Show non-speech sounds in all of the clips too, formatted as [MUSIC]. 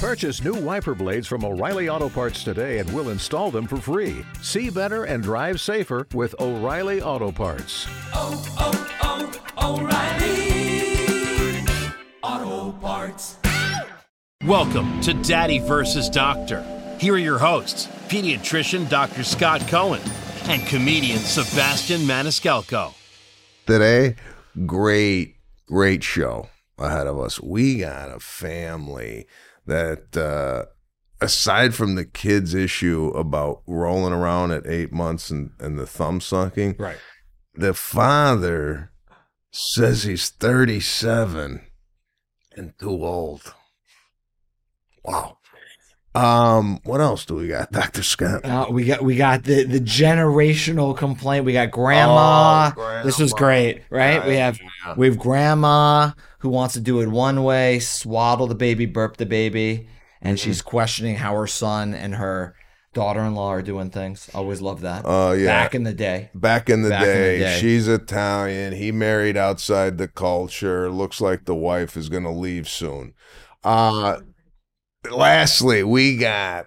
Purchase new wiper blades from O'Reilly Auto Parts today and we'll install them for free. See better and drive safer with O'Reilly Auto Parts. oh, oh, oh O'Reilly Auto Parts. Welcome to Daddy versus Doctor. Here are your hosts, pediatrician Dr. Scott Cohen and comedian Sebastian Maniscalco. today. Great, great show ahead of us. We got a family that, uh, aside from the kids' issue about rolling around at eight months and, and the thumb sucking, Right. the father says he's 37 and too old. Wow. Um, what else do we got, [LAUGHS] Dr. Scott? Uh, we got we got the the generational complaint. We got grandma. Oh, This was great, right? we have Yeah. we have grandma who wants to do it one way, swaddle the baby, burp the baby, and Mm-hmm. she's questioning how her son and her daughter-in-law are doing things. Always love that. Oh, yeah. Back in the day. Back in the, Back in the day, day. she's Italian. He married outside the culture. Looks like the wife is going to leave soon. Uh lastly, we got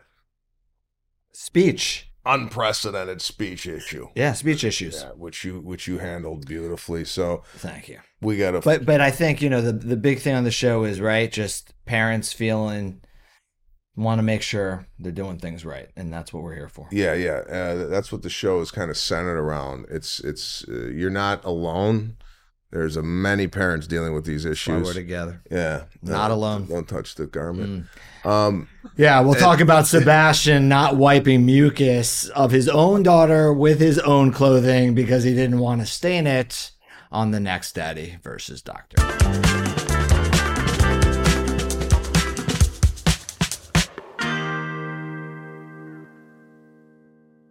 Speech. unprecedented speech issue. Yeah, speech issues. Yeah, which you which you handled beautifully. So Thank you. we got to But but I think you know the the big thing on the show is right, just parents feeling want to make sure they're doing things right, and that's what we're here for. yeah, yeah. Uh, that's what the show is kind of centered around. It's it's uh, you're not alone. There's a many parents dealing with these Why issues. we're together. yeah, Not Uh, alone. Don't touch the garment. Mm. Um, Yeah, we'll talk about Sebastian not wiping mucus of his own daughter with his own clothing because he didn't want to stain it on the next Daddy versus Doctor.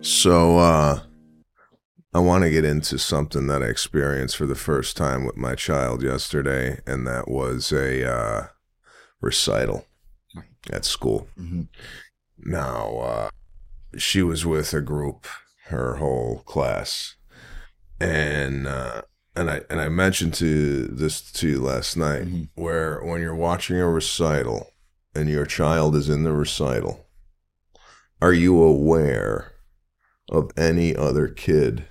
So uh I want to get into something that I experienced for the first time with my child yesterday and that was a uh recital at school. Mhm. Now uh she was with a group her whole class and uh and I and I mentioned to this to you last night Mhm. where when you're watching a recital and your child is in the recital are you aware of any other kid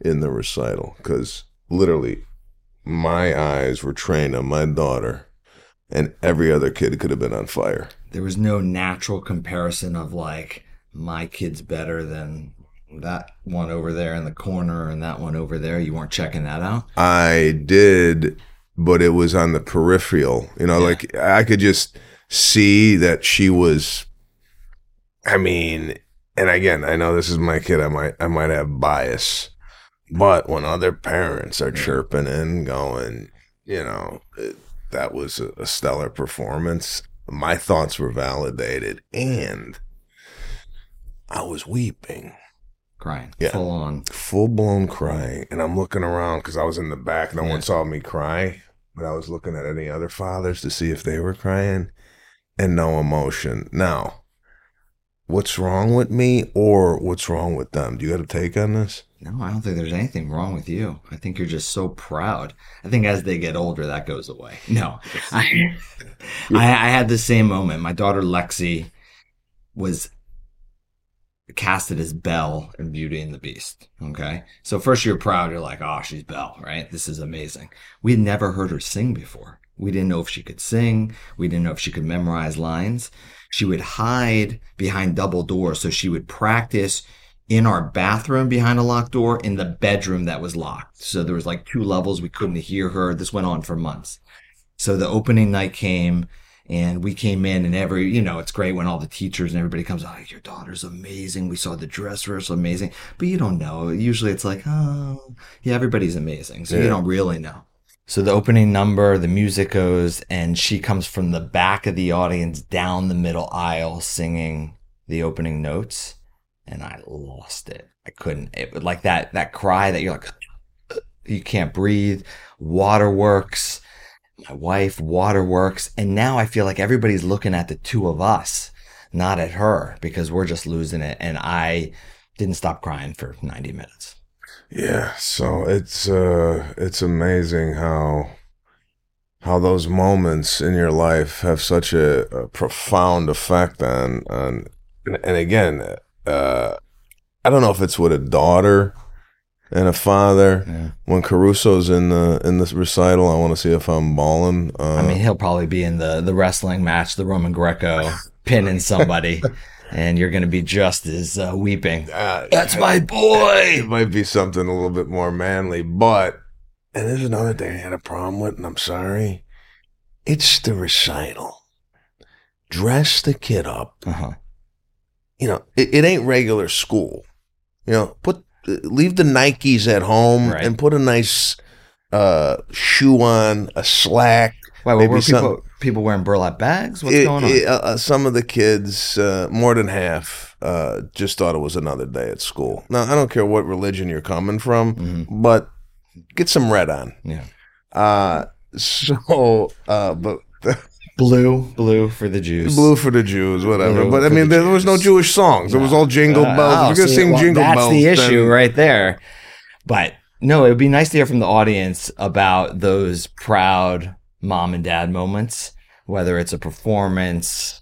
in the recital because literally my eyes were trained on my daughter and every other kid could have been on fire There was no natural comparison of like my kid's better than that one over there in the corner and that one over there. You weren't checking that out. i did but it was on the peripheral you know Yeah. like i could just see that she was i mean and again i know this is my kid i might i might have bias but when other parents are chirping and going you know it, that was a, a stellar performance my thoughts were validated and i was weeping Crying, Yeah. full on. full blown crying, and I'm looking around because I was in the back. No Yeah. one saw me cry, but I was looking at any other fathers to see if they were crying, and no emotion. Now, what's wrong with me, or what's wrong with them? Do you got a take on this? No, I don't think there's anything wrong with you. I think you're just so proud. I think as they get older, that goes away. [LAUGHS] No, I, I, I had the same moment. My daughter Lexi was casted as Belle in Beauty and the Beast. Okay. So first you're proud. You're like, oh, she's Belle, right? This is amazing. We had never heard her sing before. We didn't know if she could sing. We didn't know if she could memorize lines. She would hide behind double doors. So she would practice in our bathroom behind a locked door in the bedroom that was locked. So there was like two levels. We couldn't hear her. This went on for months. So the opening night came and we came in and every, you know, it's great when all the teachers and everybody comes, oh, your daughter's amazing. We saw the dress rehearsal amazing, but you don't know. Usually it's like, oh, yeah, everybody's amazing. So you don't really know. So the opening number, the music goes, and she comes from the back of the audience down the middle aisle singing the opening notes, and I lost it. I couldn't. It like that that cry that you're like, you can't breathe. Waterworks. My wife, waterworks, and now I feel like everybody's looking at the two of us, not at her, because we're just losing it. And I didn't stop crying for 90 minutes. Yeah, so it's uh it's amazing how how those moments in your life have such a, a profound effect on on and again uh i don't know if it's with a daughter and a father Yeah. when caruso's in the in this recital i want to see if i'm balling uh, I mean, he'll probably be in the the wrestling match, the Roman Greco, pinning somebody, [LAUGHS] and you're going to be just as uh, weeping. uh, That's my boy. [LAUGHS] it might be something a little bit more manly but and there's another thing i had a problem with and i'm sorry it's the recital dress the kid up Uh-huh. You know, it, it ain't regular school. You know, put leave the Nikes at home Right. and put a nice uh, shoe on, a slack. Why Maybe were some- people people wearing burlap bags? What's It- going on? it- uh, uh, some of the kids, uh, more than half, uh, just thought it was another day at school. Now, I don't care what religion you're coming from, Mhm. but get some red on. Yeah. Uh, [LAUGHS] so, uh, but Blue, blue for the Jews. blue for the Jews, whatever. Blue but I mean, the there was no Jewish songs. It was all jingle Uh, bells. oh, If you're gonna see, sing well, jingle that's bells. That's the issue then- right there. But no, it would be nice to hear from the audience about those proud mom and dad moments, whether it's a performance,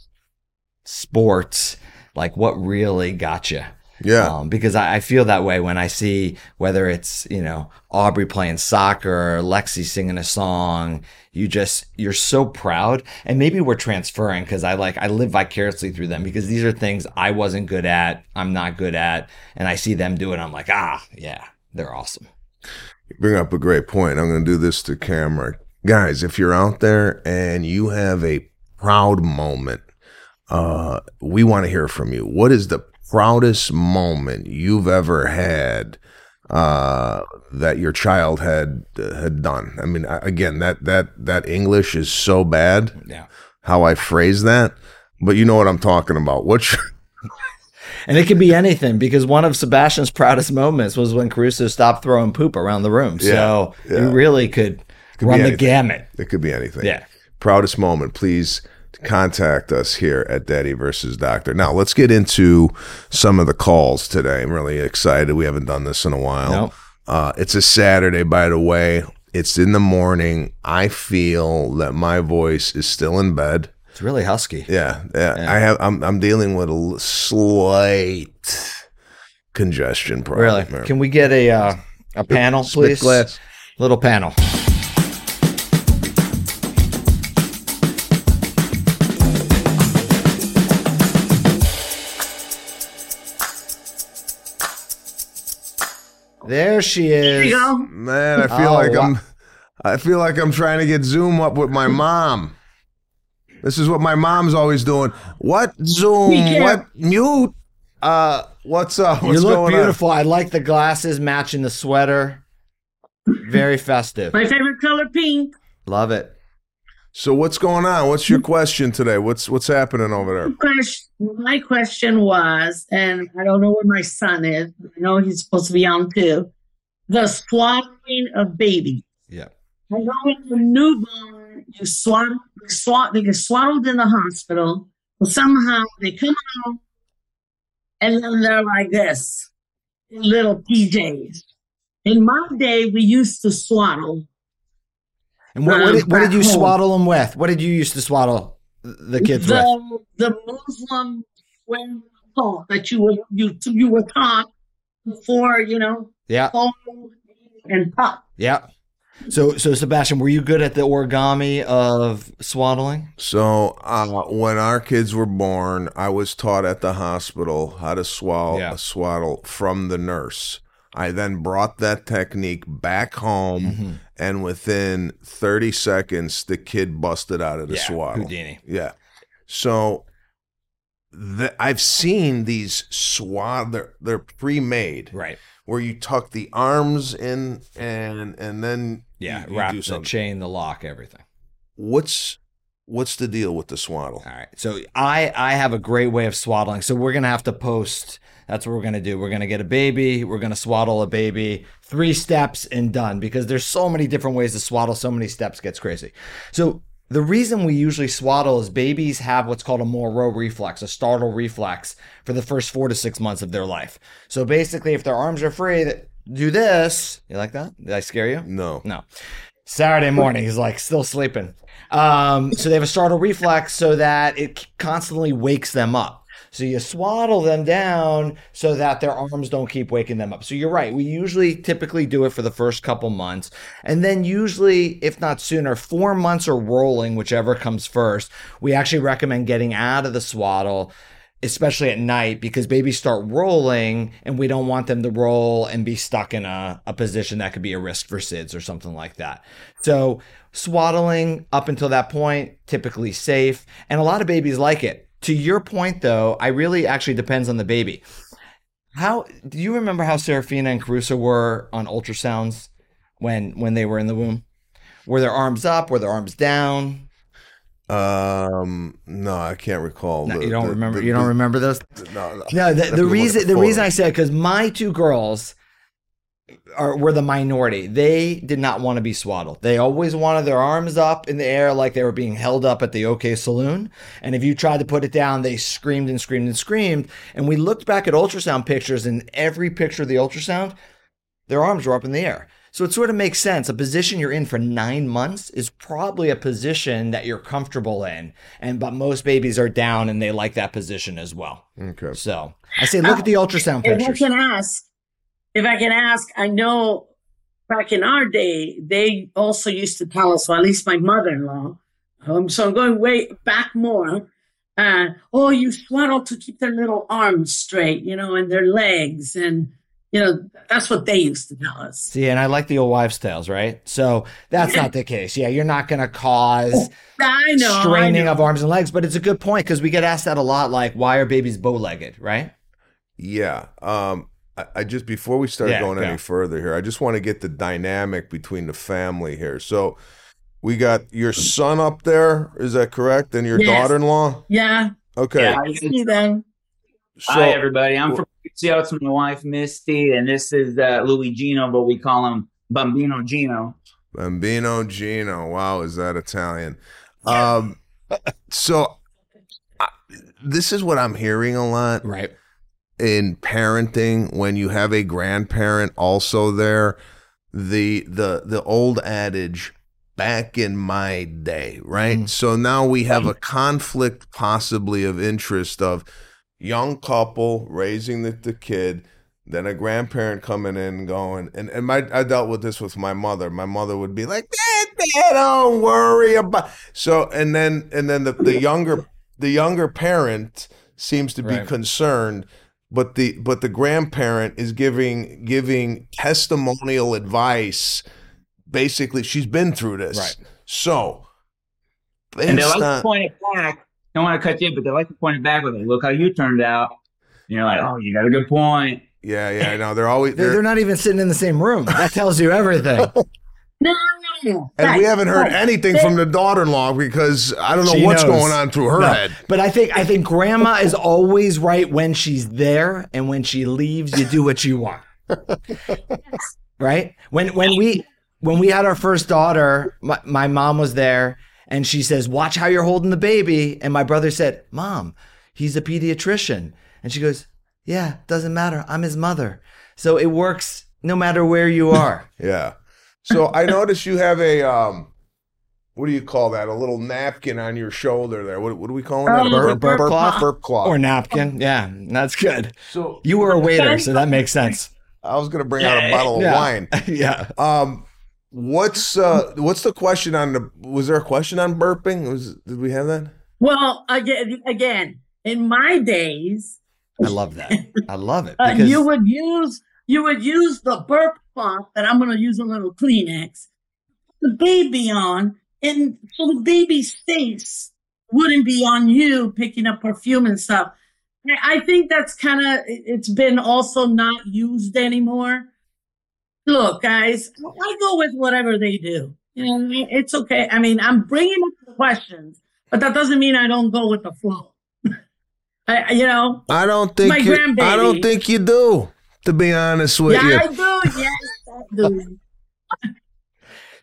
sports, like what really got you. Yeah. Um, because I, I feel that way when I see whether it's, you know, Aubrey playing soccer or Lexi singing a song. You just, you're so proud. And maybe we're transferring because I like, I live vicariously through them because these are things I wasn't good at, I'm not good at. And I see them do it. I'm like, ah, yeah, they're awesome. You bring up a great point. I'm going to do this to camera. Guys, if you're out there and you have a proud moment, uh, we want to hear from you. What is the proudest moment you've ever had uh, that your child had uh, had done? I mean, again, that that that English is so bad. Yeah. How I phrase that, but you know what I'm talking about. What's [LAUGHS] And it could be anything because one of Sebastian's proudest moments was when Caruso stopped throwing poop around the room. So Yeah, yeah. you really could, be run the gamut. it could be anything. Yeah. proudest moment, please contact us here at Daddy versus Doctor. Now, let's get into some of the calls today. I'm really excited. We haven't done this in a while. Nope. Uh, it's a Saturday, by the way. It's in the morning. I feel that my voice is still in bed. It's really husky. Yeah, yeah. I have. I'm. I'm dealing with a slight congestion problem. Really? Can we get a uh, a panel, please? Little panel. There she is. Man, I feel Oh, like wa- I'm I feel like I'm trying to get Zoom up with my mom. This is what my mom's always doing. What Zoom? What mute? Uh what's up? What's you look going beautiful. I like the glasses matching the sweater. Very festive. My favorite color, pink. Love it. On? So what's going on? What's your question today? What's what's happening over there? My question was, and I don't know where my son is. I know he's supposed to be on too. The swaddling of baby. Yeah. I know when you're newborn, you swaddle, you swat, they get swaddled in the hospital, but somehow they come out and then they're like this, little PJs. In my day, we used to swaddle. And what, what, did, what did you home. swaddle them with? What did you used to swaddle the kids with? the, the muslin way of that you were you you were taught before you know Yeah. and pop. Yeah. So, so Sebastian, were you good at the origami of swaddling? So uh, when our kids were born, I was taught at the hospital how to swallow Yeah. a swaddle from the nurse. I then brought that technique back home, Mm-hmm. and within 30 seconds, the kid busted out of the Yeah, swaddle. Houdini. Yeah. So the, I've seen these swad they're, they're pre-made Right. where you tuck the arms in and and then Yeah. you, you wrap do the something. chain, the lock, everything. What's what's the deal with the swaddle? All right. So I I have a great way of swaddling. So we're gonna have to post. That's what we're gonna do. We're gonna get a baby. We're gonna swaddle a baby. Three steps and done. Because there's so many different ways to swaddle. So many steps gets crazy. So the reason we usually swaddle is babies have what's called a Moro reflex, a startle reflex, for the first four to six months of their life. So basically, if their arms are free, do this. You like that? Did I scare you? No. No. Saturday morning, he's like still sleeping. Um, so they have a startle reflex so that it constantly wakes them up. So you swaddle them down so that their arms don't keep waking them up. So you're right. We usually typically do it for the first couple months. And then usually, if not sooner, four months or rolling, whichever comes first, we actually recommend getting out of the swaddle especially at night because babies start rolling and we don't want them to roll and be stuck in a, a position that could be a risk for SIDS or something like that. So swaddling up until that point, typically safe. And a lot of babies like it. To your point though, I really actually depends on the baby. How do you remember how Serafina and Caruso were on ultrasounds when when they were in the womb? Were their arms up? Were their arms down? Um, no, I can't recall. No, the- you don't the- remember. the- you don't remember those. No, no. No, the, the reason the reason I said because my two girls are were the minority. They did not want to be swaddled. They always wanted their arms up in the air like they were being held up at the OK Saloon. And if you tried to put it down, they screamed and screamed and screamed. And we looked back at ultrasound pictures, and every picture of the ultrasound, their arms were up in the air. So it sort of makes sense. A position you're in for nine months is probably a position that you're comfortable in. And but most babies are down and they like that position as well. Okay. So I say look uh, at the ultrasound If I can ask, if I can ask, I know back in our day, they also used to tell us, well, at least my mother-in-law. Um, so I'm going way back more. Uh, oh, you swaddle to keep their little arms straight, you know, and their legs, and you know that's what they used to tell us. See, and I like the old wives' tales, right? So that's not the case. Yeah, you're not going to cause [LAUGHS] I know, I straining know. of arms and legs, but it's a good point because we get asked that a lot. Like, why are babies bow-legged, right? Yeah. Um, I, I just before we start Yeah, going go. any further here, I just want to get the dynamic between the family here. So we got your son up there, is that correct? And your Yes. daughter-in-law. Yeah, Okay. Yeah. I see them. So Hi, everybody. I'm from Seattle. It's my wife, Misty, and this is uh, Louis Gino, but we call him Bambino Gino. Bambino Gino. Wow, is that Italian? Um, so I, this is what I'm hearing a lot. Right. In parenting when you have a grandparent also there the the the old adage back in my day right Mhm. so now we have a conflict possibly of interest of young couple raising the, the kid then a grandparent coming in and going and, and my I dealt with this with my mother. My mother would be like, Dad, Dad, don't worry about so and then and then the, the younger the younger parent seems to be Right. concerned but the but the grandparent is giving giving testimonial advice basically she's been through this Right. so And they like on- to point it back. Don't want to cut you, but they like to point it back with it. Look how you turned out. And you're like, oh, you got a good point. yeah yeah no they're always They're, they're, they're not even sitting in the same room. That tells you everything. [LAUGHS] No, no, no. and we haven't heard no. anything from the daughter-in-law because I don't know She what's knows. going on through her No. head. But I think I think grandma is always right when she's there, and when she leaves, you do what you want. [LAUGHS] right? When when we when we had our first daughter, my, my mom was there, and she says, "Watch how you're holding the baby." And my brother said, "Mom, he's a pediatrician," and she goes, "Yeah, doesn't matter. I'm his mother." So it works no matter where you are. [LAUGHS] Yeah. So I noticed you have a um, what do you call that? A little napkin on your shoulder there. What, what do we call that? Oh, burp- burp cloth? Burp cloth. or napkin. Yeah, that's good. so You were a waiter, so that makes sense. I was gonna bring out a Yeah. bottle of Yeah. wine. [LAUGHS] yeah. Um, what's uh, what's the question on the? Was there a question on burping? Was did we have that? Well, again, again, in my days, I love that. I love it [LAUGHS] uh, you would use you would use the burp font and I'm going to use a little Kleenex, the baby on, and so the baby's face wouldn't be on you picking up perfume and stuff. I- I think that's kind of it's been also not used anymore. Look, guys, I go with whatever they do. You know, it's okay. I mean, I'm bringing up the questions, but that doesn't mean I don't go with the flow. [LAUGHS] I, you know, I don't think My you, I don't think you do. To be honest with yeah, you, I do. Yes, I do.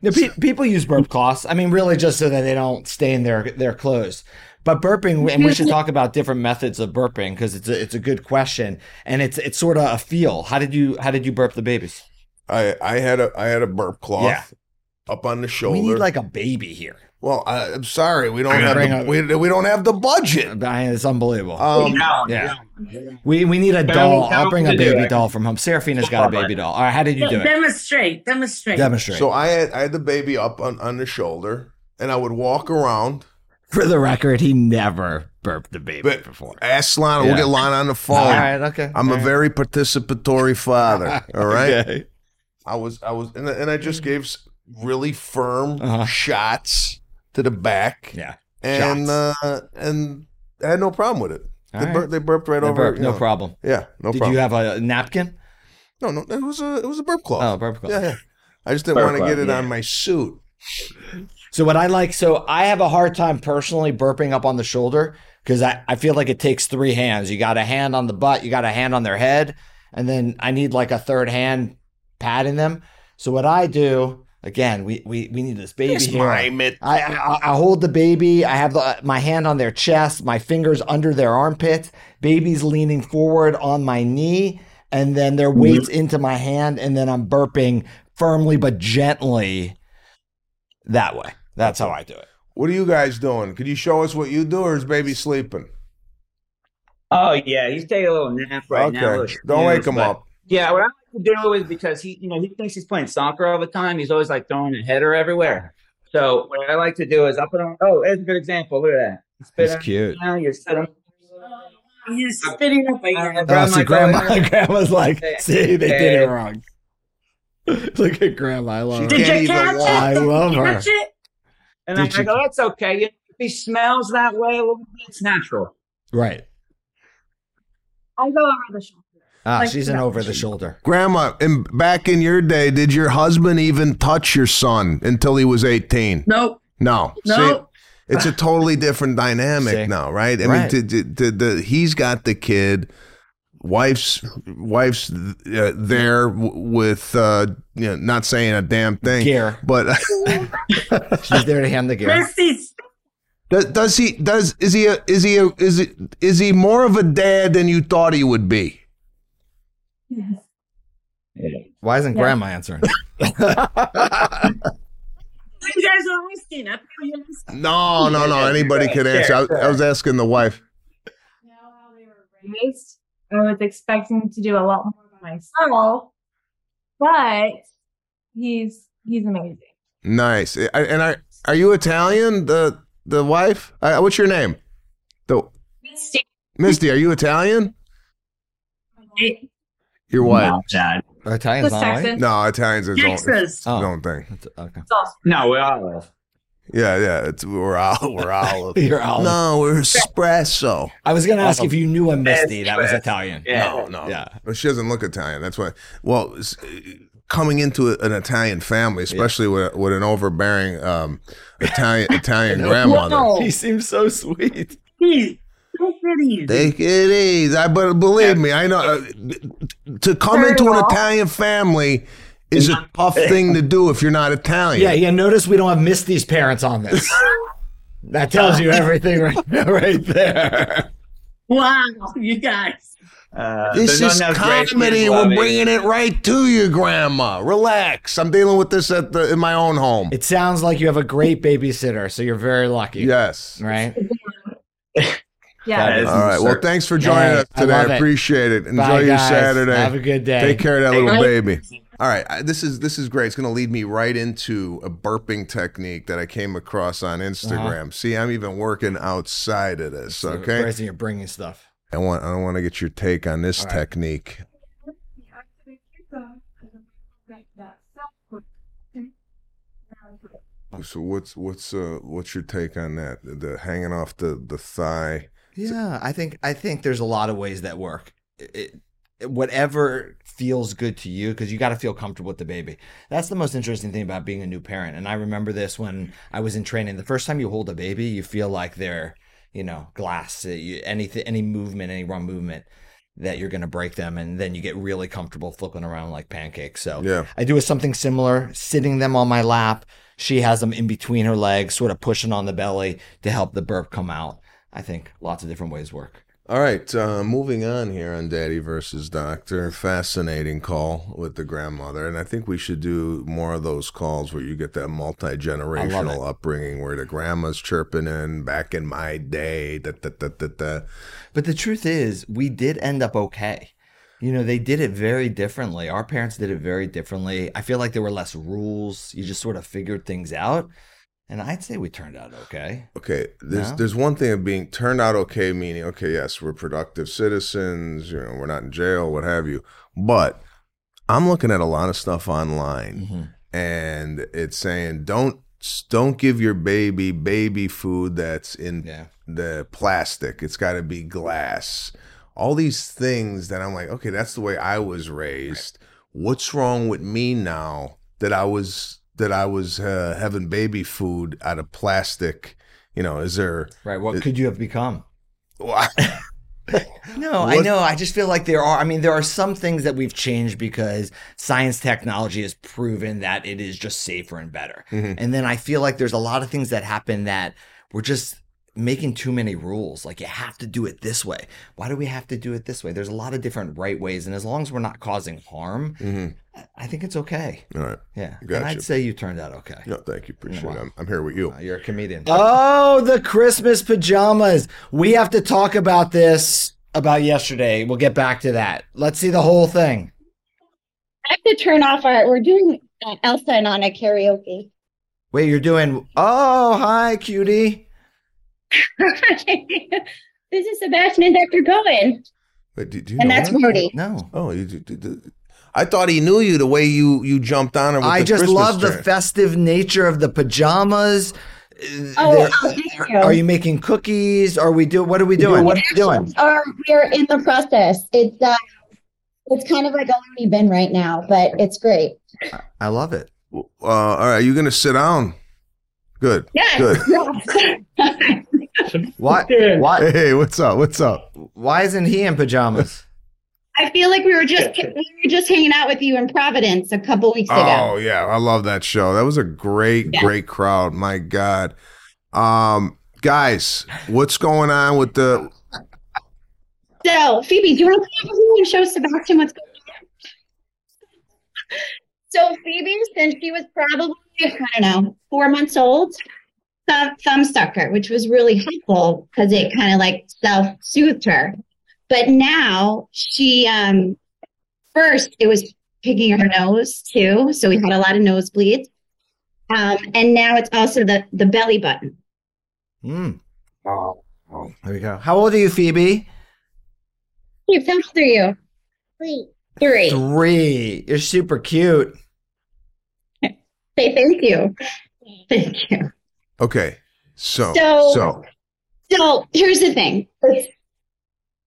No, pe- people use burp cloths. I mean, really, just so that they don't stain their their clothes. But burping, and we should talk about different methods of burping because it's a, it's a good question, and it's it's sort of a feel. How did you how did you burp the babies? I I had a I had a burp cloth. Yeah. up on the shoulder. We need like a baby here. Well, I, I'm sorry, we don't have bring the, up- we, we don't have the budget. It's unbelievable. Um, No, yeah. We we need a doll. I'll bring a to do baby doll from home. Serafina's got a baby doll. All right, how did you do it? Demonstrate. Demonstrate. Demonstrate. so I had I had the baby up on, on the shoulder, and I would walk around. For the record, he never burped the baby But before. ask Lana. Yeah. We'll get Lana on the phone. All right, okay. I'm All a right. very participatory father. [LAUGHS] All right. Okay. I was I was and, I- and I just gave really firm Uh-huh. shots to the back. Yeah. And Shots. uh and I had no problem with it. All They, right. bur- they burped right No over. burp, you no know. problem. Yeah, no Did problem. you have a napkin? no, no, it was a it was a burp cloth. Oh, burp cloth. Yeah, yeah. I just didn't Burp want to get it yeah. on my suit. So what I like, so I have a hard time personally burping up on the shoulder because I, I feel like it takes three hands. You got a hand on the butt, you got a hand on their head, and then I need like a third hand patting them. So what I do, again, we we, we need this baby Just here. mime it. I, I I hold the baby. I have the, my hand on their chest, my fingers under their armpit. Baby's leaning forward on my knee, and then their weight's mm-hmm. into my hand, and then I'm burping firmly but gently that way. That's how I do it. What are you guys doing? Could you show us what you do, or is baby sleeping? Oh yeah, he's taking a little nap right now. okay, little don't wake him but- up. Yeah, what I like to do is because he, you know, he thinks he's playing soccer all the time. He's always like throwing a header everywhere. So what I like to do is I put on. Oh, there's a good example. Look at that. You spit He's cute. Now you're sitting. You're spitting up Uh, again. Oh, see, grandma, grandma. [LAUGHS] grandma's like, Okay. see, they did it wrong. [LAUGHS] Look at grandma. I love her. Did you catch it? I Did you love her. it? And Did I you- go, that's okay. If he smells that way a little bit, it's natural. Right. I go over the shoulder. Ah, Like she's an over the shoulder. Grandma, in, back in your day, did your husband even touch your son until he was 18? Nope. No. No. See, it's a totally different [LAUGHS] dynamic See? now, right? I Right. mean, to, to, to, the, he's got the kid. Wife's wife's uh, there with uh, you know, not saying a damn thing. Gear. But [LAUGHS] She's there to hand the gear. Misty's does, does he does is he a, is he a, is it is he more of a dad than you thought he would be? Yes. Why isn't Yeah. grandma answering? [LAUGHS] you guys are asking. I thought you were asking. No, no, no. Anybody could answer. I, was- I was asking the wife. know how they were raised. I was expecting to do a lot more by myself, but he's he's amazing. Nice. I- And I, are you Italian? The the wife? Uh, what's your name? The Misty. Misty. Are you Italian? Your wife? No, Dad. Italian's Just not white? Texas. No, Italians is own, it's Oh. own thing. That's- Okay. Awesome. No, we're all. Yeah, yeah. It's we're all [LAUGHS] we're olive. You're olive. No, we're espresso. I was going to ask if you knew a Misty that was Italian. Yeah. No, no. Yeah. But she doesn't look Italian. That's why. Well, coming into an Italian family, especially with with an overbearing um, [LAUGHS] Italian Italian grandmother. Whoa. He seems so sweet. Please, take it easy. Take it easy. I but believe me, I know uh, to come Very into an. Italian family is a tough thing to do if you're not Italian. Yeah, yeah. Notice we don't have Misty's parents on this. that tells you everything right, right there. Wow, you guys. Uh, This is not enough great comedy. We're bringing it right to you, Grandma. Relax. I'm dealing with this at the in my own home. It sounds like you have a great babysitter, so you're very lucky. Yes. Right? [LAUGHS] Yeah. That is- All right. Well, thanks for joining Hey, us today. love I appreciate it. Enjoy Bye, your guys. Saturday. Have a good day. Take care of that little Bye. baby. All right, this is this is great. It's going to lead me right into a burping technique that I came across on Instagram. See, I'm even working outside of this. So, Okay, Bryson, you're bringing stuff. I want I want to get your take on this All right. technique. So what's what's uh what's your take on that? The, the hanging off the the thigh. Yeah, I think I think there's a lot of ways that work. It, it, whatever feels good to you, because you got to feel comfortable with the baby. That's the most interesting thing about being a new parent. And I remember this when I was in training. The first time you hold a baby, you feel like they're, you know, glass. You, anything, any movement, any wrong movement, that you're going to break them, and then you get really comfortable flipping around like pancakes. So Yeah. I do something similar, sitting them on my lap. She has them in between her legs, sort of pushing on the belly to help the burp come out. I think lots of different ways work. All right, uh, moving on here on Daddy versus Doctor. Fascinating call with the grandmother, and I think we should do more of those calls where you get that multi generational upbringing, where the grandma's chirping in back in my day. Da, da, da, da, da. But the truth is, we did end up okay. You know, they did it very differently. Our parents did it very differently. I feel like there were less rules. You just sort of figured things out. And I'd say we turned out okay. Okay, there's No? there's one thing of being turned out okay, meaning okay, yes, we're productive citizens. You know, we're not in jail, what have you. But I'm looking at a lot of stuff online. Mhm. and it's saying don't don't give your baby baby food that's in Yeah. the plastic. It's got to be glass. All these things that I'm like, okay, that's the way I was raised. What's wrong with me now that I was that I was uh, having baby food out of plastic? You know, is there? Right. What could you have become? Well, [LAUGHS] No, I know. I just feel like there are. I mean, there are some things that we've changed because science technology has proven that it is just safer and better. Mhm. And then I feel like there's a lot of things that happen that we're just making too many rules. Like you have to do it this way. Why do we have to do it this way? There's a lot of different right ways, and as long as we're not causing harm, Mhm. I think it's okay. all right. Yeah, and I'd say you turned out okay. No, thank you. Appreciate Wow. it. I'm, I'm here with you. Uh, You're a comedian. Oh, the Christmas pajamas. We have to talk about this about yesterday. We'll get back to that. Let's see the whole thing. I have to turn off our. We're doing uh, Elsa and Anna karaoke. Wait, you're doing. Oh, hi, cutie. [LAUGHS] this is Sebastian and Dr. Cohen, Wait, do, do you and know that's that? Modi. No. Oh, you, do- do- do- I thought he knew you the way you you jumped on her. With I the just Christmas love the festive nature of the pajamas. Oh, oh, thank you. Are you making cookies? Are we do? What are we doing? What are you doing? Or we're in the process. It's uh, it's kind of like a loony bin right now, but it's great. I love it. Uh, all right, you gonna sit down? Good. Yeah. Good. [LAUGHS] [LAUGHS] Why? Why? Hey, what's up? What's up? Why isn't he in pajamas? I feel like we were just we were just hanging out with you in Providence a couple weeks ago. Oh yeah, I love that show. That was a great, Yeah. great crowd. My God, um, guys, what's going on with the? So, Phoebe, do you want to come over here and show Sebastian what's going on? So, Phoebe, since she was probably, I don't know, four months old, thumb, thumb sucker, which was really helpful because it kind of like self soothed her. But now she, um, first, it was picking her nose too. So, we had a lot of nosebleeds. Um, and now it's also the, the belly button. Hmm. Oh oh, there we go. How old are you, Phoebe? Steve, how old are you? Three. Three. Three. You're super cute. Say thank you. Thank you. Okay, so So- so So here's the thing.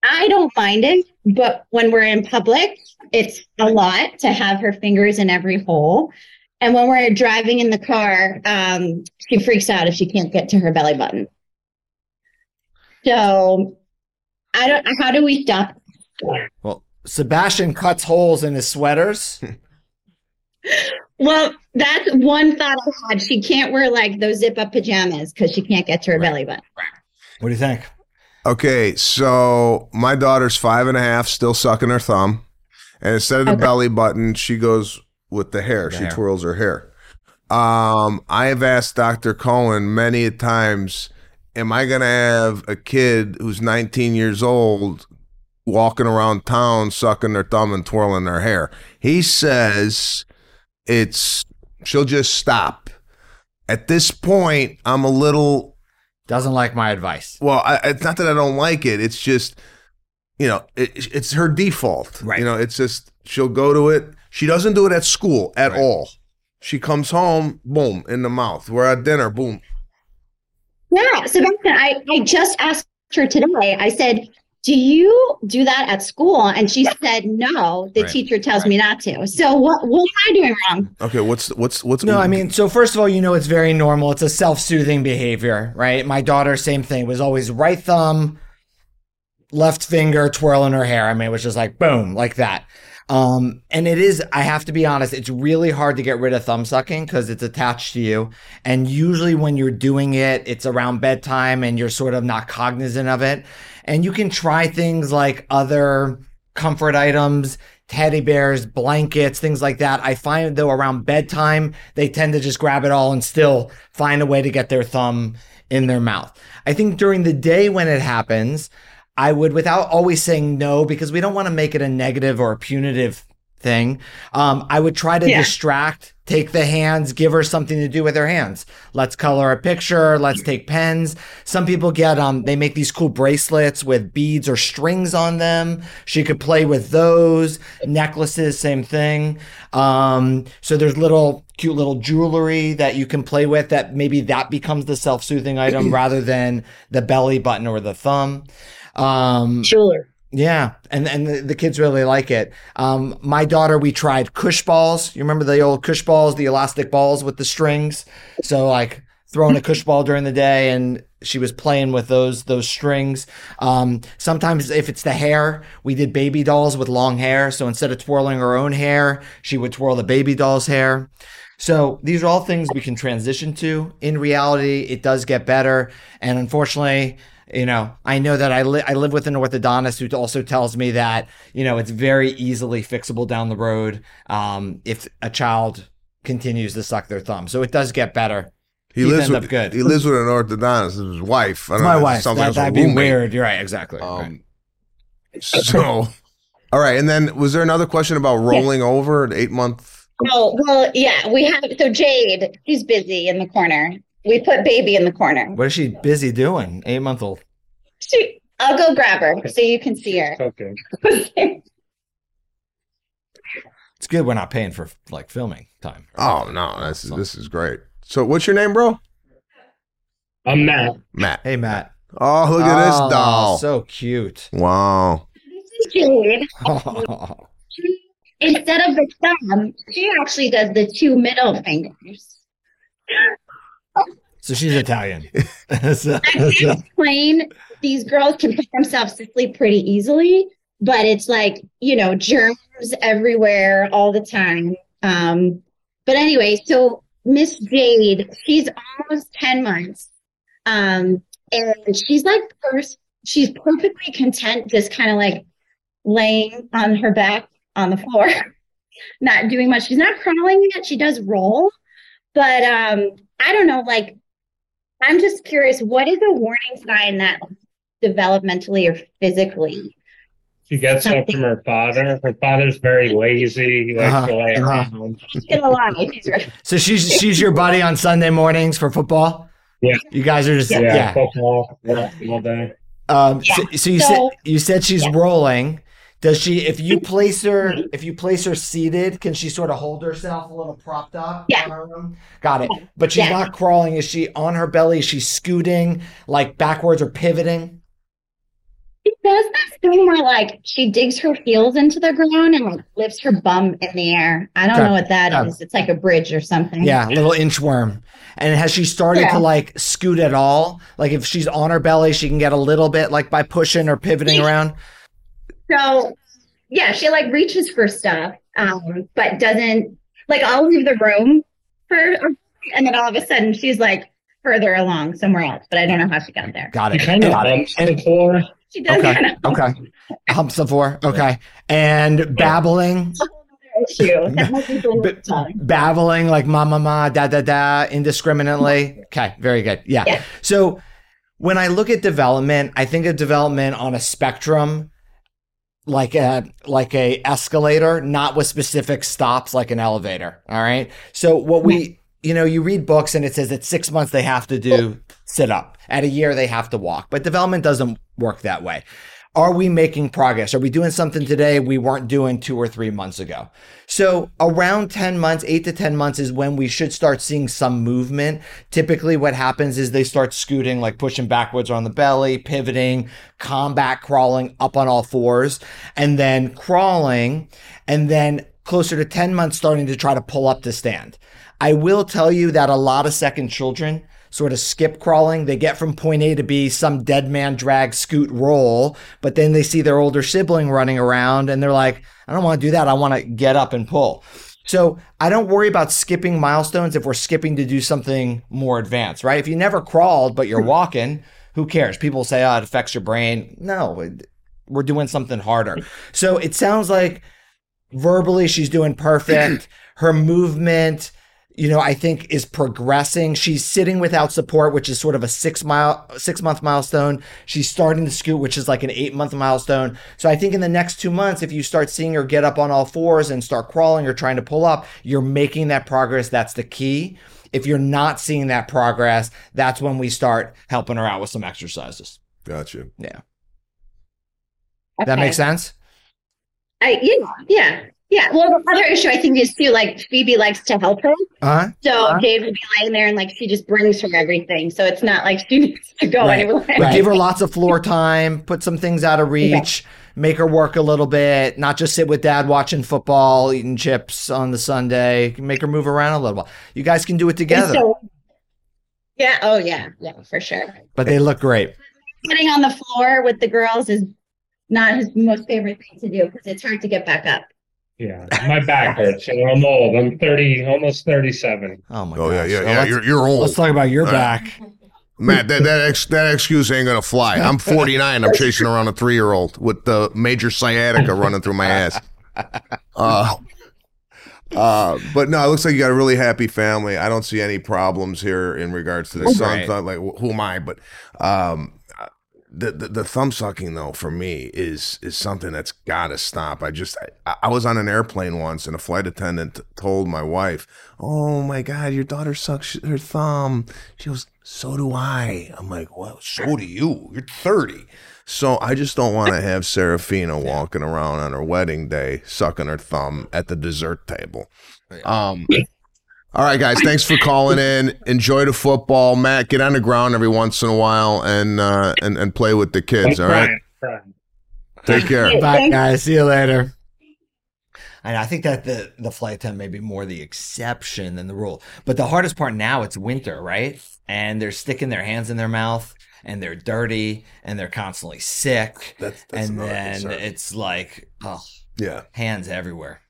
I don't mind it, but when we're in public, it's a lot to have her fingers in every hole. And when we're driving in the car, um, she freaks out if she can't get to her belly button. So I don't. How do we stop? Well, Sebastian cuts holes in his sweaters. [LAUGHS] Well, that's one thought I had. She can't wear like those zip up pajamas because she can't get to her belly button. What do you think? okay, so my daughter's five and a half, still sucking her thumb, and instead of the Okay. belly button, she goes with the hair. The she hair. twirls her hair. Um, I have asked Dr. Cohen many a times, am I going to have a kid who's 19 years old walking around town sucking their thumb and twirling their hair? He says it's she'll just stop. At this point, I'm a little Doesn't like my advice. well, I, it's not that I don't like it. It's just, you know, it, it's her default. Right. You know, it's just she'll go to it. She doesn't do it at school at Right. all. She comes home, boom, in the mouth. We're at dinner, boom. Yeah, Sebastian, I, I just asked her today. I said, Do you do that at school? And she said, No, the Right, teacher tells me not to. So what what am I doing wrong? Okay, what's what's what's No, I mean, so first of all, you know, it's very normal. It's a self soothing behavior, right? My daughter, same thing, was always right thumb, left finger twirling her hair. I mean, it was just like boom, like that. Um, and it is, I have to be honest, it's really hard to get rid of thumb sucking because it's attached to you. And usually when you're doing it, it's around bedtime and you're sort of not cognizant of it. And you can try things like other comfort items, teddy bears, blankets, things like that. I find though around bedtime, they tend to just grab it all and still find a way to get their thumb in their mouth. I think during the day when it happens, I would, without always saying no, because we don't want to make it a negative or a punitive thing, um, I would try to Yeah. distract, take the hands, give her something to do with her hands. Let's color a picture. Let's take pens. Some people get, um, they make these cool bracelets with beads or strings on them. She could play with those. Necklaces, same thing. Um, so there's little cute little jewelry that you can play with that maybe that becomes the self-soothing item [CLEARS THROAT] rather than the belly button or the thumb. Um, Jeweler. yeah, and and the, the kids really like it. Um, my daughter, we tried Koosh balls. You remember the old Koosh balls, the elastic balls with the strings? So like throwing a Koosh ball during the day, and she was playing with those those strings. Um, sometimes if it's the hair, we did baby dolls with long hair. So instead of twirling her own hair, she would twirl the baby doll's hair. So these are all things we can transition to. In reality, it does get better, and unfortunately you know i know that I, li- I live with an orthodontist who also tells me that you know it's very easily fixable down the road um, if a child continues to suck their thumb so it does get better He Teeth lives end with up good. He lives with an orthodontist. His wife. I it's don't my know, wife sounds That, that'd be weird you're right exactly Um, right. So, all right. And then was there another question about rolling over at eight month? Oh, well, yeah, we have. So Jade, she's busy in the corner. We put baby in the corner. what is she busy doing eight month old She, I'll go grab her so you can see her. Okay. [LAUGHS] it's good we're not paying for like filming time Oh no, this is this is great. So, what's your name, bro? I'm Matt. Matt. hey matt Oh, look at this doll. so cute wow. This is Jade. [LAUGHS] Instead of the thumb, she actually does the two middle fingers. So she's italian [LAUGHS] So- I can't explain. These girls can put themselves to sleep pretty easily, but it's like, you know, germs everywhere all the time. Um, but anyway, so Miss Jade, she's almost 10 months. Um, and she's like first, she's perfectly content, just kind of like laying on her back on the floor, [LAUGHS] not doing much. She's not crawling yet. She does roll, but um, I don't know, like I'm just curious, what is a warning sign that developmentally or physically? She gets up from her father. Her father's very lazy. He likes Uh-huh, to lay uh-huh. around. She's gonna lie. She's right. so she's she's your buddy on sunday mornings for football Yeah. you guys are just Yeah, yeah football yeah, all day. Um, so, so you said you said she's Yeah. rolling. Does she? If you [LAUGHS] place her, if you place her seated, can she sort of hold herself a little propped up? Yeah. on her own? Got it. But she's Yeah. not crawling. Is she on her belly? Is she scooting like backwards or pivoting? She does this thing where like she digs her heels into the ground and like lifts her bum in the air. I don't Okay. know what that is. It's like a bridge or something. Yeah, little inchworm. And has she started Yeah. to like scoot at all? Like if she's on her belly, she can get a little bit like by pushing or pivoting around. So yeah, she like reaches for stuff, um, but doesn't like I'll leave the room for and then all of a sudden she's like further along somewhere else, but I don't know how she got there. Got She it. kind of Got it. bumps the floor. She does Okay. kind of Okay. Humps the floor. Okay. And babbling. issue. That might be the But- time. babbling like ma ma ma da da da indiscriminately. Okay, very good. Yeah. Yeah. So when I look at development, I think of development on a spectrum like a like a escalator, not with specific stops like an elevator. All right. So what we you know, you read books and it says at six months they have to do sit up. At a year they have to walk. But development doesn't work that way. Are we making progress? Are we doing something today we weren't doing two or three months ago? So around 10 months, eight to 10 months is when we should start seeing some movement. Typically what happens is they start scooting, like pushing backwards on the belly, pivoting, combat crawling up on all fours, and then crawling, and then closer to 10 months starting to try to pull up to stand. I will tell you that a lot of second children sort of skip crawling. They get from point A to B, some dead man drag, scoot, roll, but then they see their older sibling running around and they're like, I don't want to do that. I want to get up and pull. So I don't worry about skipping milestones if we're skipping to do something more advanced, right? If you never crawled, but you're hmm. walking, who cares? People say, oh, it affects your brain. No, we're doing something harder. So it sounds like verbally she's doing perfect. [CLEARS THROAT] Her movement, you know, I think is progressing. She's sitting without support, which is sort of a six mile, six month milestone. She's starting to scoot, which is like an eight month milestone. So I think in the next two months, if you start seeing her get up on all fours and start crawling or trying to pull up, you're making that progress. That's the key. If you're not seeing that progress, that's when we start helping her out with some exercises. Gotcha. Yeah. That makes sense? I yeah, yeah, yeah. Well, the other issue I think is too like Phoebe likes to help her, Uh-huh. so Dave would be laying there and like she just brings her everything, so it's not like she needs to go Right. anywhere. But give her lots of floor [LAUGHS] time, put some things out of reach, make her work a little bit, not just sit with dad watching football, eating chips on the Sunday, make her move around a little while. You guys can do it together. So- yeah. Oh yeah. Yeah, for sure. but they look great. Getting on the floor with the girls is not his most favorite thing to do because it's hard to get back up. Yeah, my back hurts. You know, I'm old. I'm 30, almost 37. Oh my god. Oh yeah, gosh. yeah, So yeah. let's- You're you're old. Let's talk about your All right. back. Matt, that that, ex, that excuse ain't gonna fly. I'm 49. I'm chasing around a three year old with the major sciatica running through my ass. Uh, uh, but no, it looks like you got a really happy family. I don't see any problems here in regards to the son. Right. thought, Like, who am I? But um, the, the the thumb sucking though for me is is something that's got to stop. I just I, I was on an airplane once and a flight attendant told my wife, "Oh my God, your daughter sucks her thumb." She goes, "So do I." I'm like, "Well, so do you. You're 30." So I just don't want to have Serafina walking around on her wedding day sucking her thumb at the dessert table. Um. All right, guys. Thanks for calling in. Enjoy the football, Matt. Get on the ground every once in a while and uh, and and play with the kids. All right. Trying. Take care. Bye, guys. See you later. And I think that the the flight time may be more the exception than the rule. But the hardest part now, it's winter, right? And they're sticking their hands in their mouth and they're dirty and they're constantly sick. That's, that's and then concern. it's like, oh, yeah. hands everywhere.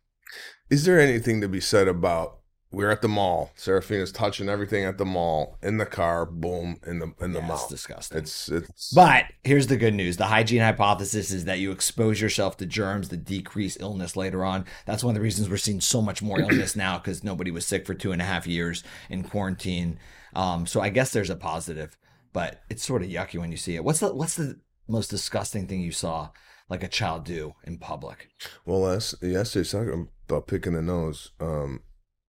Is there anything to be said about we're at the mall? Serafina's touching everything at the mall in the car. Boom in the in the Yeah, it's disgusting. It's it's. But here's the good news. The hygiene hypothesis is that you expose yourself to germs that decrease illness later on. That's one of the reasons we're seeing so much more illness [CLEARS THROAT] now because nobody was sick for two and a half years in quarantine. Um, so I guess there's a positive, but it's sort of yucky when you see it. What's the what's the most disgusting thing you saw like a child do in public? Well, last yesterday talking about picking the nose. Um,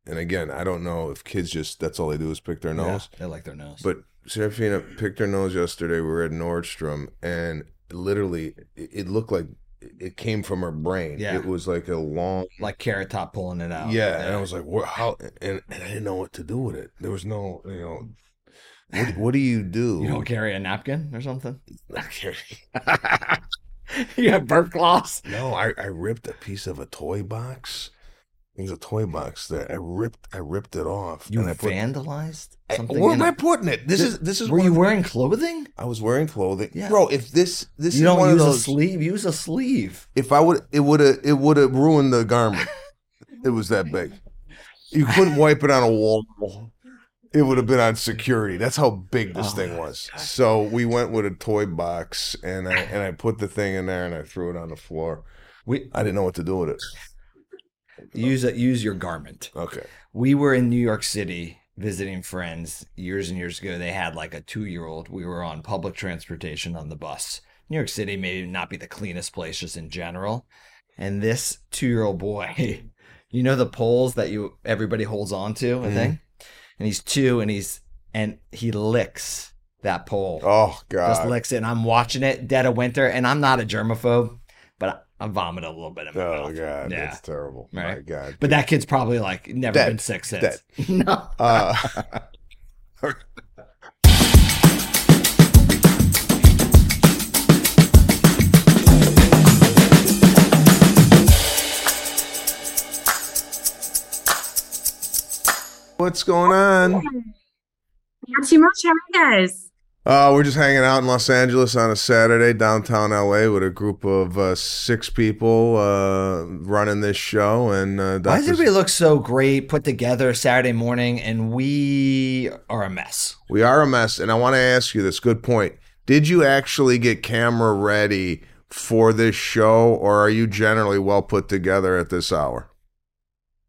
and again, I don't know if kids just that's all they do is pick their nose. Yeah, they like their nose. But Serafina picked her nose yesterday. We were at Nordstrom, and literally, it, looked like it came from her brain. Yeah. It was like a long. like carrot top pulling it out. Yeah, and I was like, "What? How?" And, and I didn't know what to do with it. There was no, you know, what, [LAUGHS] what do you do? you don't carry a napkin or something? [LAUGHS] [LAUGHS] You have burp cloths. no, I, I ripped a piece of a toy box. Was a toy box there. I ripped I ripped it off. You and I put, vandalized I- something. where in am I putting it? This is this is Were you wearing clothing? I was wearing clothing, Yeah. bro. If this this you is don't one use of a those. sleeve. Use a sleeve. If I would, it would have it would have ruined the garment. [LAUGHS] it was that big. You couldn't wipe it on a wall. It would have been on security. That's how big this Oh thing was. So we went with a toy box, and I and I put the thing in there, and I threw it on the floor. We I didn't know what to do with it. Use it. Use your garment. Okay. We were in New York City visiting friends years and years ago. They had like a two-year-old. We were on public transportation on the bus. New York City may not be the cleanest place just in general, and this two-year-old boy, [LAUGHS] you know the poles that you everybody holds on to, I Mhm. think, and he's two, and he's and he licks that pole. Oh god. just licks it. And I'm watching it dead of winter, and I'm not a germaphobe, but I, I vomit a little bit in my Oh mouth. God, Yeah. that's terrible. My God. But that kid's probably like never Dead. been sick since. Dead. [LAUGHS] no. Uh, What's going on? Not too much. How are you guys? Uh, we're just hanging out in Los Angeles on a Saturday, downtown LA, with a group of uh, six people uh, running this show. And uh, Why does Dr. everybody look so great, put together Saturday morning, and we are a mess? we are a mess. And I want to ask you this. Good point. Did you actually get camera ready for this show, or are you generally well put together at this hour?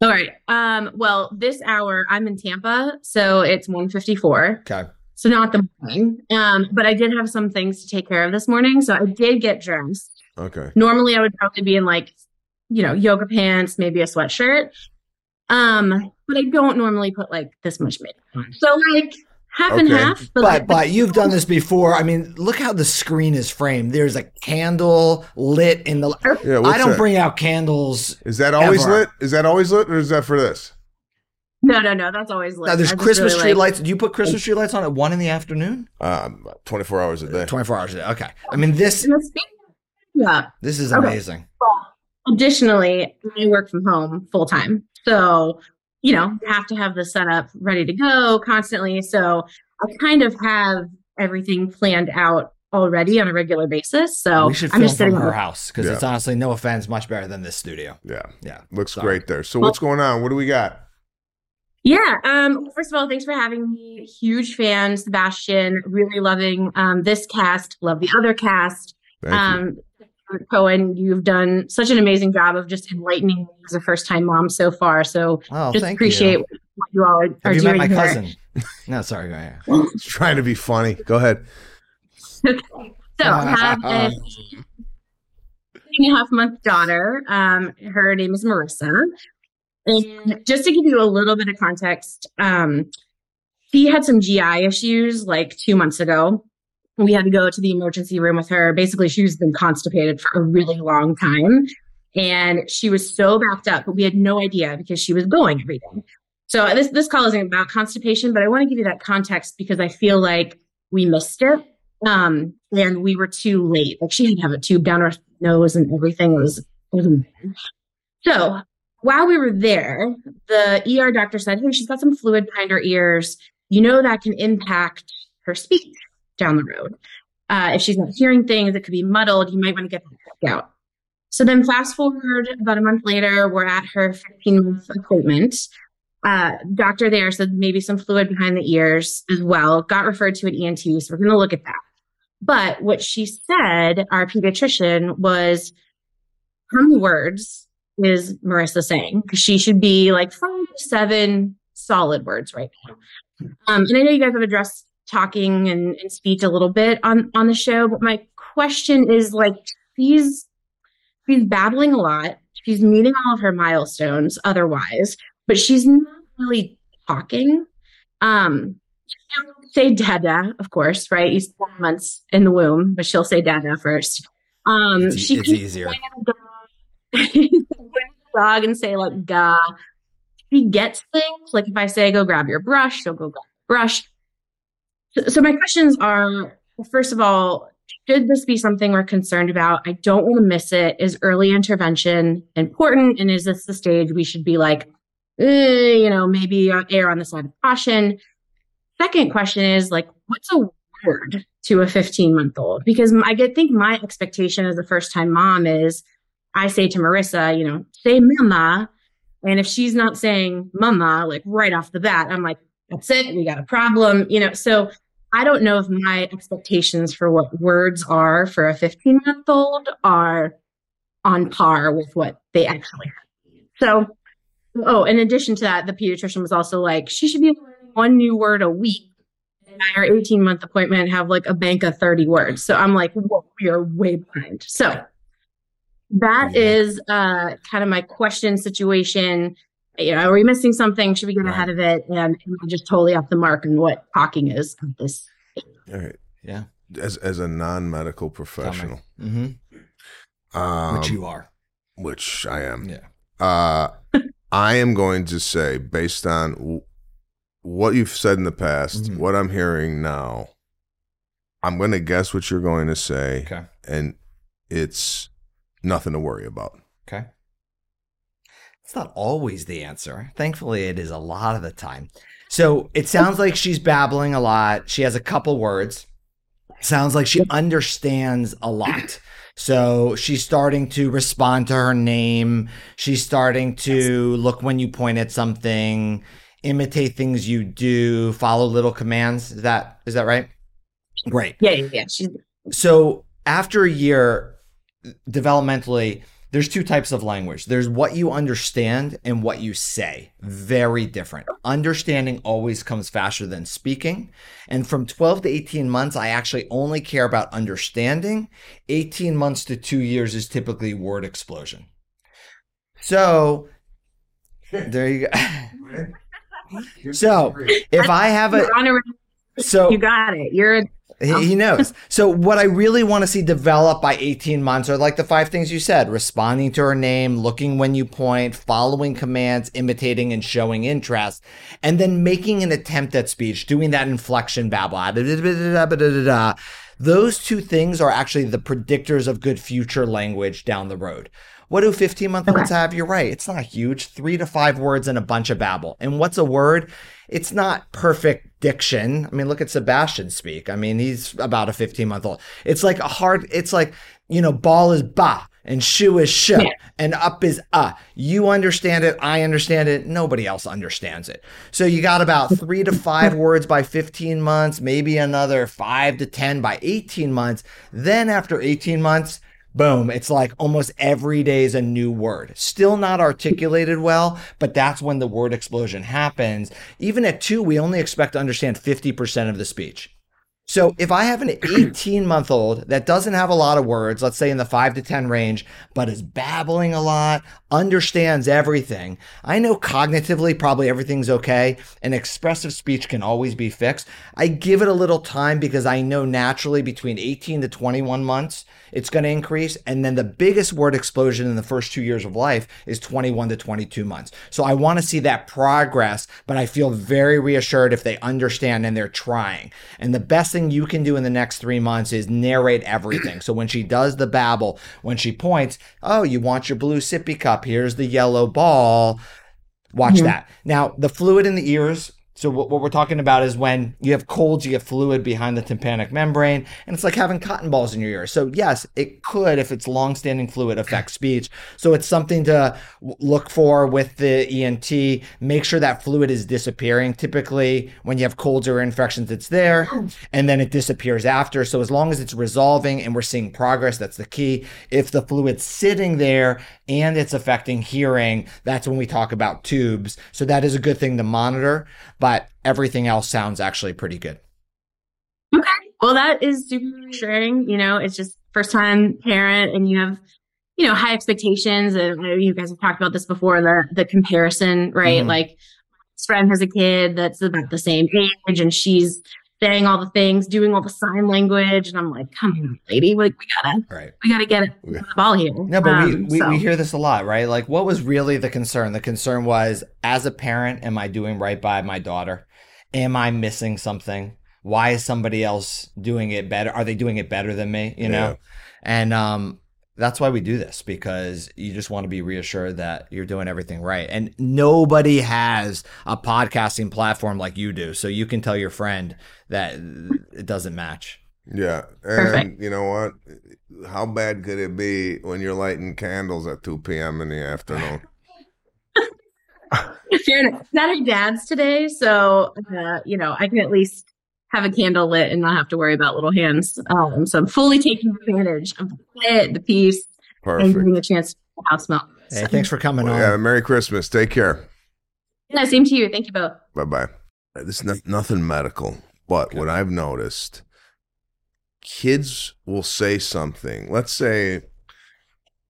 All right. Um, well, this hour I'm in Tampa, so it's 154. Okay. So not the morning. Um, but I did have some things to take care of this morning. So I did get dressed. Okay. Normally I would probably be in like, you know, yoga pants, maybe a sweatshirt. Um, but I don't normally put like this much makeup on. So like half and half. But like, but you've done this before. I mean, look how the screen is framed. There's a candle lit in the. Yeah, I don't that? bring out candles. Is that always ever. lit? Is that always lit, or is that for this? No, no, no, that's always lit. Now there's I just Christmas really tree like- lights. Do you put Christmas tree lights on at one in the afternoon? Um, 24 hours a day. 24 hours a day. Okay. I mean this. Yeah. This is Okay. amazing. Well, additionally, I work from home full time. So, you know, I have to have the setup ready to go constantly. So I kind of have everything planned out already on a regular basis. So we should I'm film just sitting from her on- house because Yeah. it's honestly no offense, much better than this studio. Yeah. Yeah. Looks Sorry. great there. So what's going on? What do we got? Yeah. Um, first of all, thanks for having me. Huge fan, Sebastian. Really loving um, this cast. Love the other cast. Thank you. um, Cohen, you've done such an amazing job of just enlightening me as a first time mom so far. So Oh, just appreciate you. what you all are, Have are you doing met my here. cousin? no, sorry. Go ahead. It's [LAUGHS] trying to be funny. Go ahead. So I have a [LAUGHS] three and a half month daughter. Um, her name is Marissa. And just to give you a little bit of context, um, she had some GI issues like two months ago. We had to go to the emergency room with her. Basically, she's been constipated for a really long time. And she was so backed up, but we had no idea because she was going every day. So this this call isn't about constipation, but I want to give you that context because I feel like we missed it. Um, and we were too late. Like she had to have a tube down her nose and everything. It was, it was. So while we were there, the ER doctor said, Hey, she's got some fluid behind her ears. You know that can impact her speech down the road. Uh, if she's not hearing things, it could be muddled. You might want to get that out. So then fast forward about a month later, we're at her 15 month appointment. Uh, doctor there said maybe some fluid behind the ears as well. Got referred to an ENT, so we're going to look at that. But what she said, our pediatrician, was many words is Marissa saying? She should be like five to seven solid words right now. Um, and I know you guys have addressed talking and, and speech a little bit on on the show, but my question is like she's she's babbling a lot. She's meeting all of her milestones otherwise, but she's not really talking. Um, she'll say dada, of course, right? He's four months in the womb, but she'll say dada first. Um, It's, she it's easier. Dog- and say like ga. She gets things like if I say go grab your brush, she'll go grab the brush. So, so my questions are: first of all, should this be something we're concerned about? I don't want to miss it. Is early intervention important? And is this the stage we should be like, eh, you know, maybe err on the side of caution? Second question is like, what's a word to a 15 month old? Because I get think my expectation as a first time mom is I say to Marissa, you know, say mama. And if she's not saying mama, like right off the bat, I'm like, that's it. We got a problem, you know. So I don't know if my expectations for what words are for a 15 month old are on par with what they actually have. So, oh, in addition to that, the pediatrician was also like, she should be learning one new word a week. And our 18 month appointment have like a bank of 30 words. So I'm like, whoa, we are way behind. So that is uh, kind of my question situation. You know, are we missing something? Should we get ahead of it? And am I just totally off the mark on what talking is at this All right. Yeah. As as a non medical professional, Mhm. um, Which you are. which I am. Yeah. Uh, I am going to say, based on w- what you've said in the past, Mhm. what I'm hearing now, I'm going to guess what you're going to say, Okay. and it's nothing to worry about. Okay. It's not always the answer. Thankfully, it is a lot of the time. So it sounds like she's babbling a lot. She has a couple words. Sounds like she understands a lot. So she's starting to respond to her name. She's starting to look when you point at something, imitate things you do, follow little commands. Is that is that right? Great. Yeah, yeah, yeah. She's So after a year, developmentally, there's two types of language. There's what you understand and what you say. Very different. Understanding always comes faster than speaking. And from 12 to 18 months, I actually only care about understanding. 18 months to two years is typically word explosion. So there you go. [LAUGHS] so if I have a You're on a- so you got it. You're he, he um. knows. [LAUGHS] so what I really want to see develop by 18 months are like the five things you said: responding to her name, looking when you point, following commands, imitating and showing interest, and then making an attempt at speech, doing that inflection babble. Those two things are actually the predictors of good future language down the road. What do 15 month olds have? You're right. It's not huge. Three to five words and a bunch of babble. And what's a word? It's not perfect diction. I mean, look at Sebastian speak. I mean, he's about a 15 month old. It's like a hard, it's like, you know, ball is ba and shoe is sh and up is uh. You understand it. I understand it. Nobody else understands it. So you got about three to five words by 15 months, maybe another five to 10 by 18 months. Then after 18 months, Boom. It's like almost every day is a new word. Still not articulated well, but that's when the word explosion happens. Even at two, we only expect to understand 50% of the speech. So if I have an 18 month old that doesn't have a lot of words, let's say in the five to 10 range, but is babbling a lot, understands everything, I know cognitively probably everything's okay and expressive speech can always be fixed. I give it a little time because I know naturally between 18 to 21 months, it's going to increase. And then the biggest word explosion in the first two years of life is 21 to 22 months. So I want to see that progress, but I feel very reassured if they understand and they're trying. And the best thing you can do in the next three months is narrate everything. So when she does the babble, when she points, oh, you want your blue sippy cup, here's the yellow ball. Watch Mhm. that. Now, the fluid in the ears. So what, what we're talking about is when you have colds, you get fluid behind the tympanic membrane, and it's like having cotton balls in your ear. So yes, it could, if it's long-standing fluid, affect [CLEARS THROAT] speech. So it's something to look for with the ENT. Make sure that fluid is disappearing. Typically, when you have colds or infections, it's there, [CLEARS THROAT] and then it disappears after. So as long as it's resolving and we're seeing progress, that's the key. If the fluid's sitting there and it's affecting hearing, that's when we talk about tubes. So that is a good thing to monitor, but everything else sounds actually pretty good. Okay. Well, that is super reassuring. You know, it's just first time parent and you have, you know, high expectations. And you guys have talked about this before, the, the comparison, right? Mhm. Like my friend has a kid that's about the same age and she's saying all the things, doing all the sign language. And I'm like, come on, lady, like we gotta, Right. we gotta get it on the ball here. No, but we, Um, we, so- we hear this a lot, right? Like, what was really the concern? The concern was, as a parent, am I doing right by my daughter? Am I missing something? Why is somebody else doing it better? Are they doing it better than me? You know? Yeah. And um, that's why we do this because you just want to be reassured that you're doing everything right. And nobody has a podcasting platform like you do. So you can tell your friend that it doesn't match. Yeah. And you know what? How bad could it be when you're lighting candles at 2 p.m. in the afternoon? Fair enough. It's not her dad's today, so uh, you know I can at least have a candle lit and not have to worry about little hands. Um, so I'm fully taking advantage of the quiet, the peace, and Perfect. getting a chance to house smell. Hey, thanks for coming Well, on. yeah, Merry Christmas. Take care. Yeah, same to you. Thank you both. Bye bye. This is not, nothing medical, but what I've noticed, kids will say something. Let's say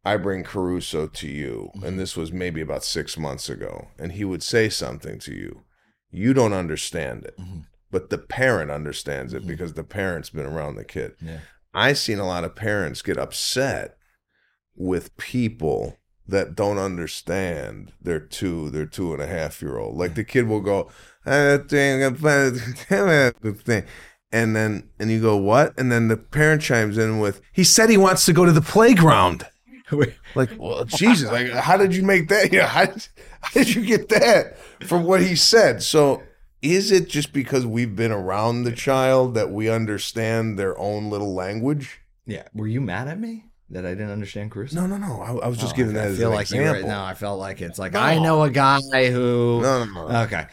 I bring Caruso to you, and this was maybe about six months ago, and he would say something to you. You don't understand it, but the parent understands it because the parent's been around the kid. Yeah. I've seen a lot of parents get upset with people that don't understand their two, their two and a half year old. Like the kid will go, "Ah, thing, [LAUGHS] thing," and then and you go, what? And then the parent chimes in with, he said he wants to go to the playground. [LAUGHS] like, well, Jesus, like, how did you make that? [LAUGHS] Yeah, how did, how did you get that from what he said? So is it just because we've been around the child that we understand their own little language? Yeah. Were you mad at me that I didn't understand Caruso? No, no, no. I, I was just Oh, giving I that as feel an like you were- example. no, I felt like it's like No. I know a guy who. No, no, no. Okay.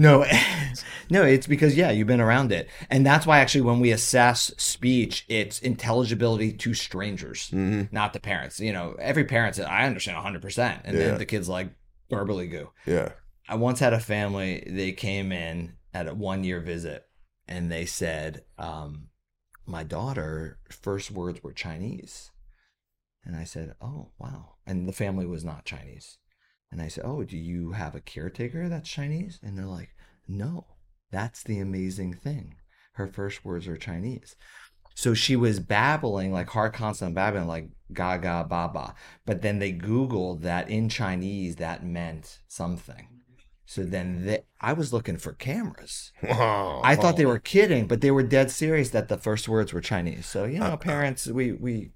No, [LAUGHS] no, it's because yeah, you've been around it, and that's why actually when we assess speech, it's intelligibility to strangers, Mhm. not the parents. You know, every parent says I understand 100, percent and Yeah. then the kid's like verbally goo. Yeah. I once had a family. They came in at a one year visit, and they said, um, "My daughter first words were Chinese," and I said, "Oh wow!" And the family was not Chinese, and I said, "Oh, do you have a caretaker that's Chinese?" And they're like, "No, that's the amazing thing. Her first words are Chinese." So she was babbling like hard consonant babbling like gaga baba. But then they Googled that in Chinese that meant something. So then they, I was looking for cameras. Wow. I thought they were kidding, but they were dead serious that the first words were Chinese. So you know, [LAUGHS] parents, we we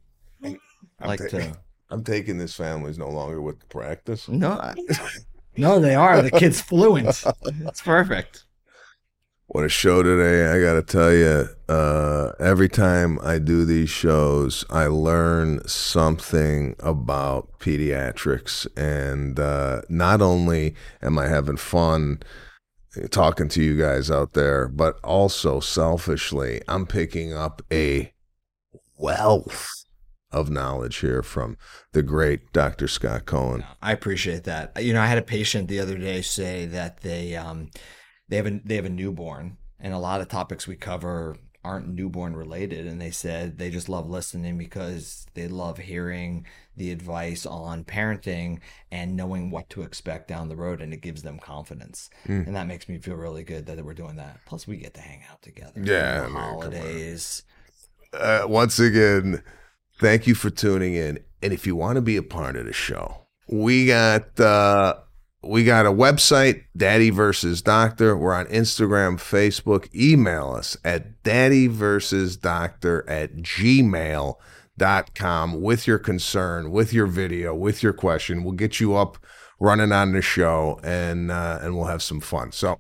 I'm like ta- to. [LAUGHS] I'm taking this family's no longer with the practice. No, I- [LAUGHS] no, they are. The kid's fluent. It's perfect. What a show today. I got to tell you, uh, every time I do these shows, I learn something about pediatrics. And uh, not only am I having fun talking to you guys out there, but also selfishly, I'm picking up a wealth of knowledge here from the great Dr. Scott Cohen. I appreciate that. You know, I had a patient the other day say that they um they have a they have a newborn and a lot of topics we cover aren't newborn related and they said they just love listening because they love hearing the advice on parenting and knowing what to expect down the road and it gives them confidence. Mm. And that makes me feel really good that we're doing that. Plus we get to hang out together. Yeah, man, come on. holidays. uh, once again, thank you for tuning in. And if you want to be a part of the show, we got uh, we got a website, Daddy versus Doctor. We're on Instagram, Facebook. Email us at Daddy versus Doctor at gmail.com with your concern, with your video, with your question. We'll get you up running on the show and uh, and we'll have some fun. So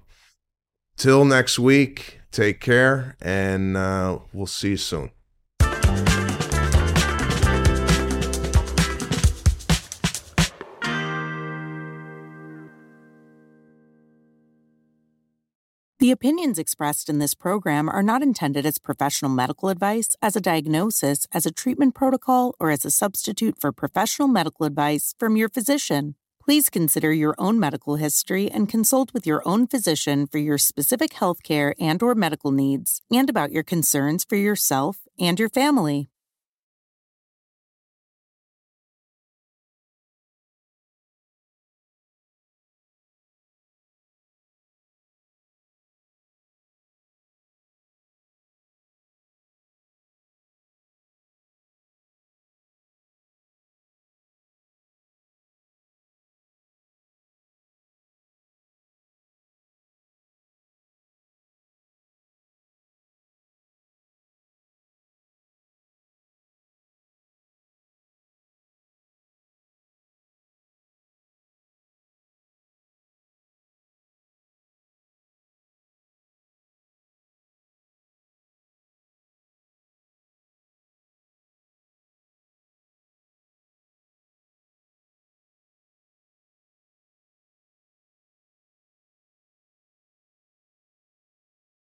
till next week, take care and uh, we'll see you soon. The opinions expressed in this program are not intended as professional medical advice, as a diagnosis, as a treatment protocol, or as a substitute for professional medical advice from your physician. Please consider your own medical history and consult with your own physician for your specific healthcare and or medical needs and about your concerns for yourself and your family.